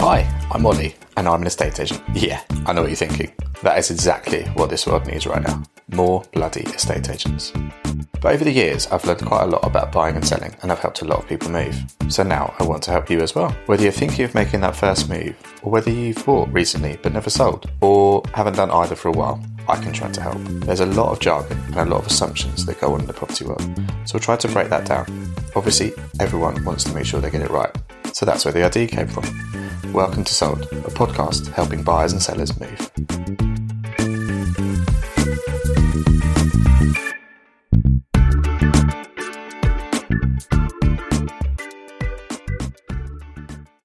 Hi, I'm Ollie, and I'm an estate agent. Yeah, I know what you're thinking. That is exactly what this world needs right now. More bloody estate agents. But over the years, I've learned quite a lot about buying and selling, and I've helped a lot of people move. So now I want to help you as well. Whether you're thinking of making that first move, or whether you've bought recently but never sold, or haven't done either for a while, I can try to help. There's a lot of jargon and a lot of assumptions that go on in the property world, so we'll try to break that down. Obviously, everyone wants to make sure they get it right, so that's where the idea came from. Welcome to Sold, a podcast helping buyers and sellers move.